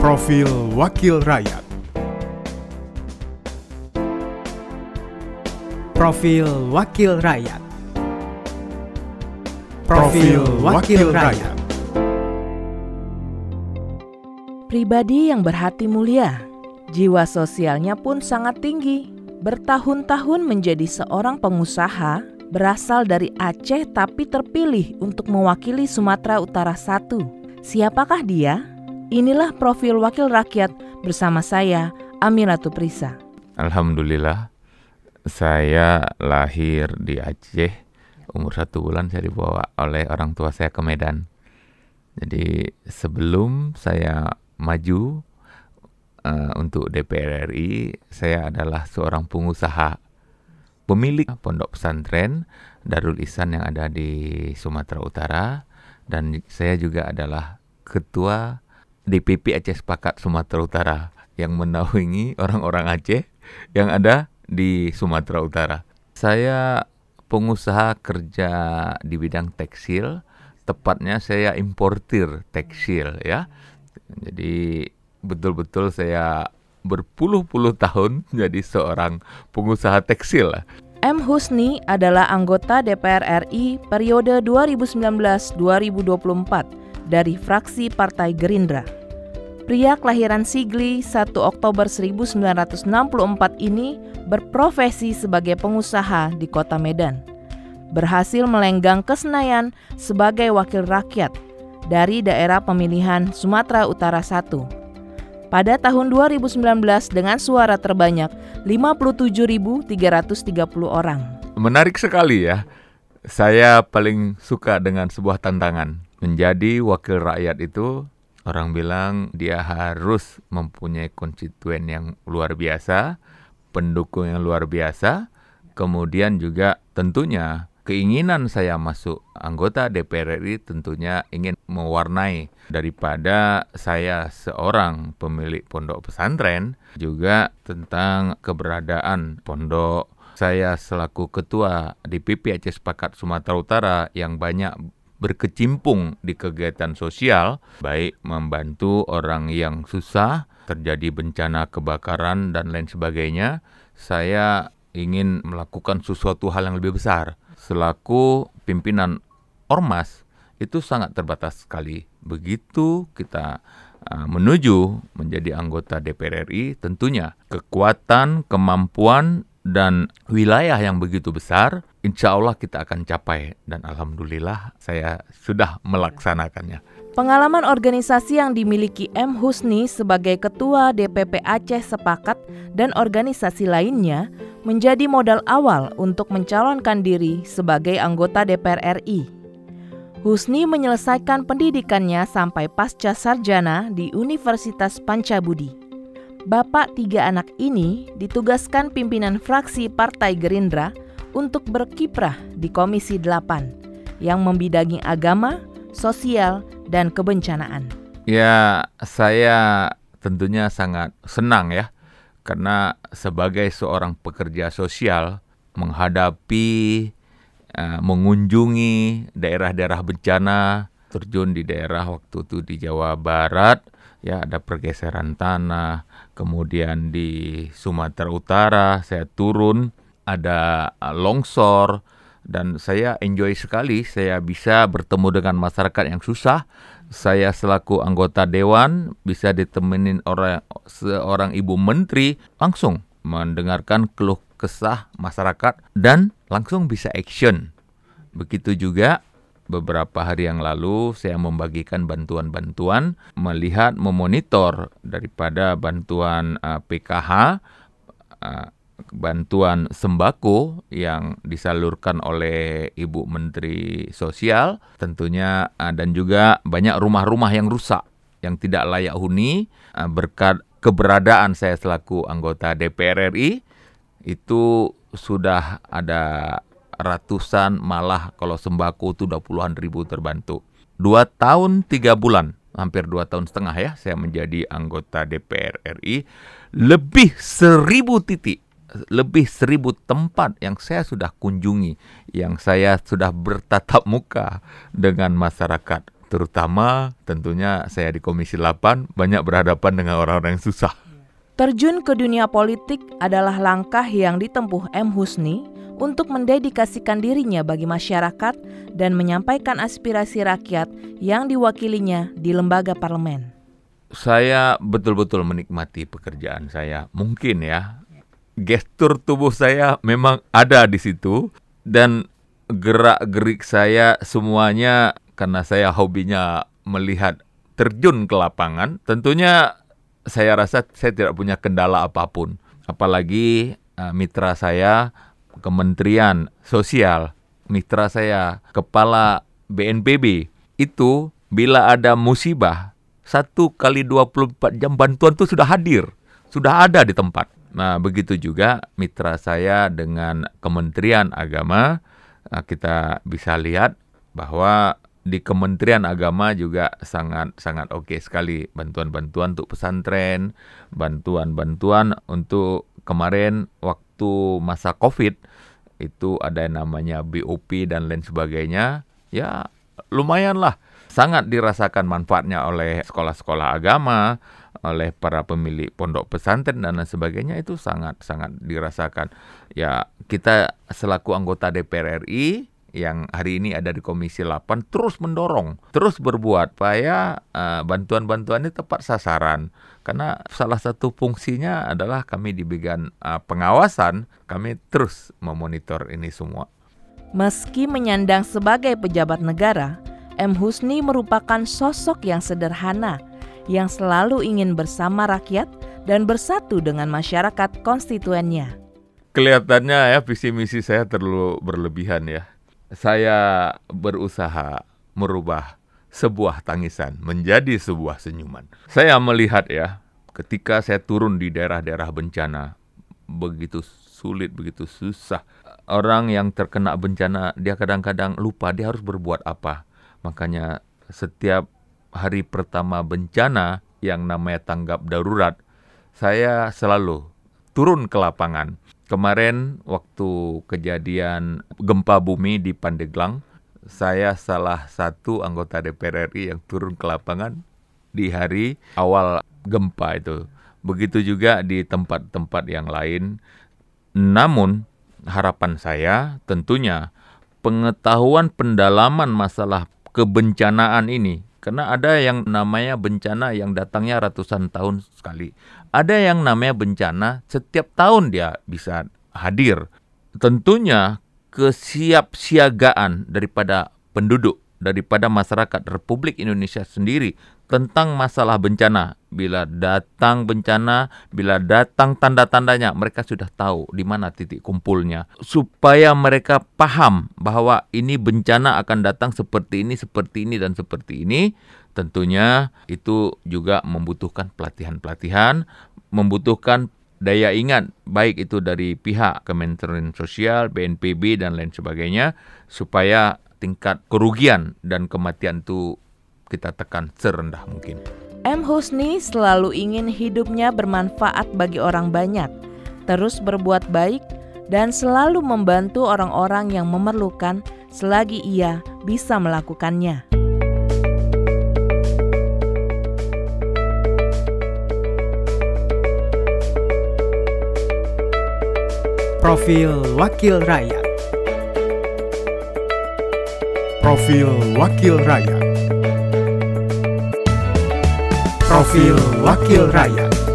Profil Wakil Rakyat Profil Wakil Rakyat Profil Wakil Rakyat Pribadi yang berhati mulia, jiwa sosialnya pun sangat tinggi. Bertahun-tahun menjadi seorang pengusaha, berasal dari Aceh tapi terpilih untuk mewakili Sumatera Utara I. Siapakah dia? Inilah profil wakil rakyat bersama saya, Aminatu Prisa. Alhamdulillah, saya lahir di Aceh. Umur satu bulan saya dibawa oleh orang tua saya ke Medan. Jadi sebelum saya maju uh, untuk DPR RI, saya adalah seorang pengusaha pemilik pondok pesantren Darul Ihsan yang ada di Sumatera Utara dan saya juga adalah ketua DPP Aceh Sepakat Sumatera Utara yang menaungi orang-orang Aceh yang ada di Sumatera Utara. Saya pengusaha kerja di bidang tekstil, tepatnya saya importir tekstil ya. Jadi betul-betul saya berpuluh-puluh tahun jadi seorang pengusaha tekstil. M. Husni adalah anggota DPR RI periode 2019-2024 dari fraksi Partai Gerindra. Pria kelahiran Sigli 1 Oktober 1964 ini berprofesi sebagai pengusaha di kota Medan. Berhasil melenggang ke Senayan sebagai wakil rakyat dari daerah pemilihan Sumatera Utara I. Pada tahun 2019 dengan suara terbanyak 57.330 orang. Menarik sekali ya. Saya paling suka dengan sebuah tantangan. Menjadi wakil rakyat itu orang bilang dia harus mempunyai konstituen yang luar biasa, pendukung yang luar biasa, kemudian juga tentunya keinginan saya masuk anggota DPR RI tentunya ingin mewarnai. Daripada saya seorang pemilik pondok pesantren juga tentang keberadaan pondok. Saya selaku ketua DPP Aceh Sepakat Sumatera Utara yang banyak berkecimpung di kegiatan sosial, baik membantu orang yang susah, terjadi bencana kebakaran dan lain sebagainya, saya ingin melakukan sesuatu hal yang lebih besar selaku pimpinan ormas itu sangat terbatas sekali. Begitu kita uh, menuju menjadi anggota DPR RI, tentunya kekuatan, kemampuan, dan wilayah yang begitu besar, insya Allah kita akan capai. Dan Alhamdulillah saya sudah melaksanakannya. Pengalaman organisasi yang dimiliki M. Husni sebagai Ketua DPP Aceh Sepakat dan organisasi lainnya menjadi modal awal untuk mencalonkan diri sebagai anggota DPR RI. Husni menyelesaikan pendidikannya sampai pasca sarjana di Universitas Pancabudi. Bapak tiga anak ini ditugaskan pimpinan fraksi Partai Gerindra untuk berkiprah di Komisi 8 yang membidangi agama, sosial, dan kebencanaan. Ya, saya tentunya sangat senang ya karena sebagai seorang pekerja sosial menghadapi uh, mengunjungi daerah-daerah bencana terjun di daerah waktu itu di Jawa Barat ya ada pergeseran tanah kemudian di Sumatera Utara saya turun ada longsor dan saya enjoy sekali saya bisa bertemu dengan masyarakat yang susah saya selaku anggota dewan bisa ditemenin orang seorang ibu menteri langsung mendengarkan keluh kesah masyarakat dan langsung bisa action. Begitu juga beberapa hari yang lalu saya membagikan bantuan-bantuan melihat memonitor daripada bantuan uh, PKH uh, bantuan sembako yang disalurkan oleh Ibu Menteri Sosial tentunya uh, dan juga banyak rumah-rumah yang rusak yang tidak layak huni. Uh, berkat keberadaan saya selaku anggota DPR RI itu sudah ada ratusan malah kalau sembako itu udah puluhan ribu terbantu. Dua tahun tiga bulan, hampir dua tahun setengah ya saya menjadi anggota DPR RI, lebih seribu titik lebih seribu tempat yang saya sudah kunjungi, yang saya sudah bertatap muka dengan masyarakat. Terutama tentunya saya di Komisi 8 banyak berhadapan dengan orang-orang yang susah. Terjun ke dunia politik adalah langkah yang ditempuh M. Husni untuk mendedikasikan dirinya bagi masyarakat dan menyampaikan aspirasi rakyat yang diwakilinya di lembaga parlemen. Saya betul-betul menikmati pekerjaan saya. Mungkin ya, gestur tubuh saya memang ada di situ dan gerak-gerik saya semuanya karena saya hobinya melihat terjun ke lapangan, tentunya saya rasa saya tidak punya kendala apa pun. Apalagi uh, mitra saya Kementerian Sosial, mitra saya Kepala BNPB, itu bila ada musibah, satu kali 24 jam bantuan itu sudah hadir, sudah ada di tempat. Nah, begitu juga mitra saya dengan Kementerian Agama, uh, kita bisa lihat bahwa di Kementerian Agama juga sangat sangat oke okay sekali bantuan-bantuan untuk pesantren, bantuan-bantuan untuk kemarin waktu masa Covid itu ada yang namanya BOP dan lain sebagainya. Ya, lumayanlah sangat dirasakan manfaatnya oleh sekolah-sekolah agama, oleh para pemilik pondok pesantren dan lain sebagainya itu sangat sangat dirasakan. Ya, kita selaku anggota DPR RI yang hari ini ada di Komisi 8 terus mendorong, terus berbuat supaya uh, bantuan-bantuan ini tepat sasaran. Karena salah satu fungsinya adalah kami di bagian uh, pengawasan, kami terus memonitor ini semua. Meski menyandang sebagai pejabat negara, M. Husni merupakan sosok yang sederhana, yang selalu ingin bersama rakyat dan bersatu dengan masyarakat konstituennya. Kelihatannya ya visi misi saya terlalu berlebihan ya saya berusaha merubah sebuah tangisan menjadi sebuah senyuman. Saya melihat ya, ketika saya turun di daerah-daerah bencana, begitu sulit, begitu susah. Orang yang terkena bencana, dia kadang-kadang lupa dia harus berbuat apa. Makanya setiap hari pertama bencana yang namanya tanggap darurat, saya selalu turun ke lapangan Kemarin waktu kejadian gempa bumi di Pandeglang, saya salah satu anggota DPR RI yang turun ke lapangan di hari awal gempa itu. Begitu juga di tempat-tempat yang lain. Namun harapan saya tentunya pengetahuan pendalaman masalah kebencanaan ini karena ada yang namanya bencana yang datangnya ratusan tahun sekali. Ada yang namanya bencana setiap tahun dia bisa hadir. Tentunya kesiapsiagaan daripada penduduk, daripada masyarakat Republik Indonesia sendiri tentang masalah bencana. Bila datang bencana, bila datang tanda-tandanya, mereka sudah tahu di mana titik kumpulnya. Supaya mereka paham bahwa ini bencana akan datang seperti ini, seperti ini, dan seperti ini. Tentunya itu juga membutuhkan pelatihan-pelatihan, membutuhkan daya ingat baik itu dari pihak Kementerian Sosial, BNPB dan lain sebagainya supaya tingkat kerugian dan kematian itu kita tekan serendah mungkin. M. Husni selalu ingin hidupnya bermanfaat bagi orang banyak, terus berbuat baik, dan selalu membantu orang-orang yang memerlukan selagi ia bisa melakukannya. Profil Wakil Rakyat. Profil Wakil Rakyat. Profil Wakil Rakyat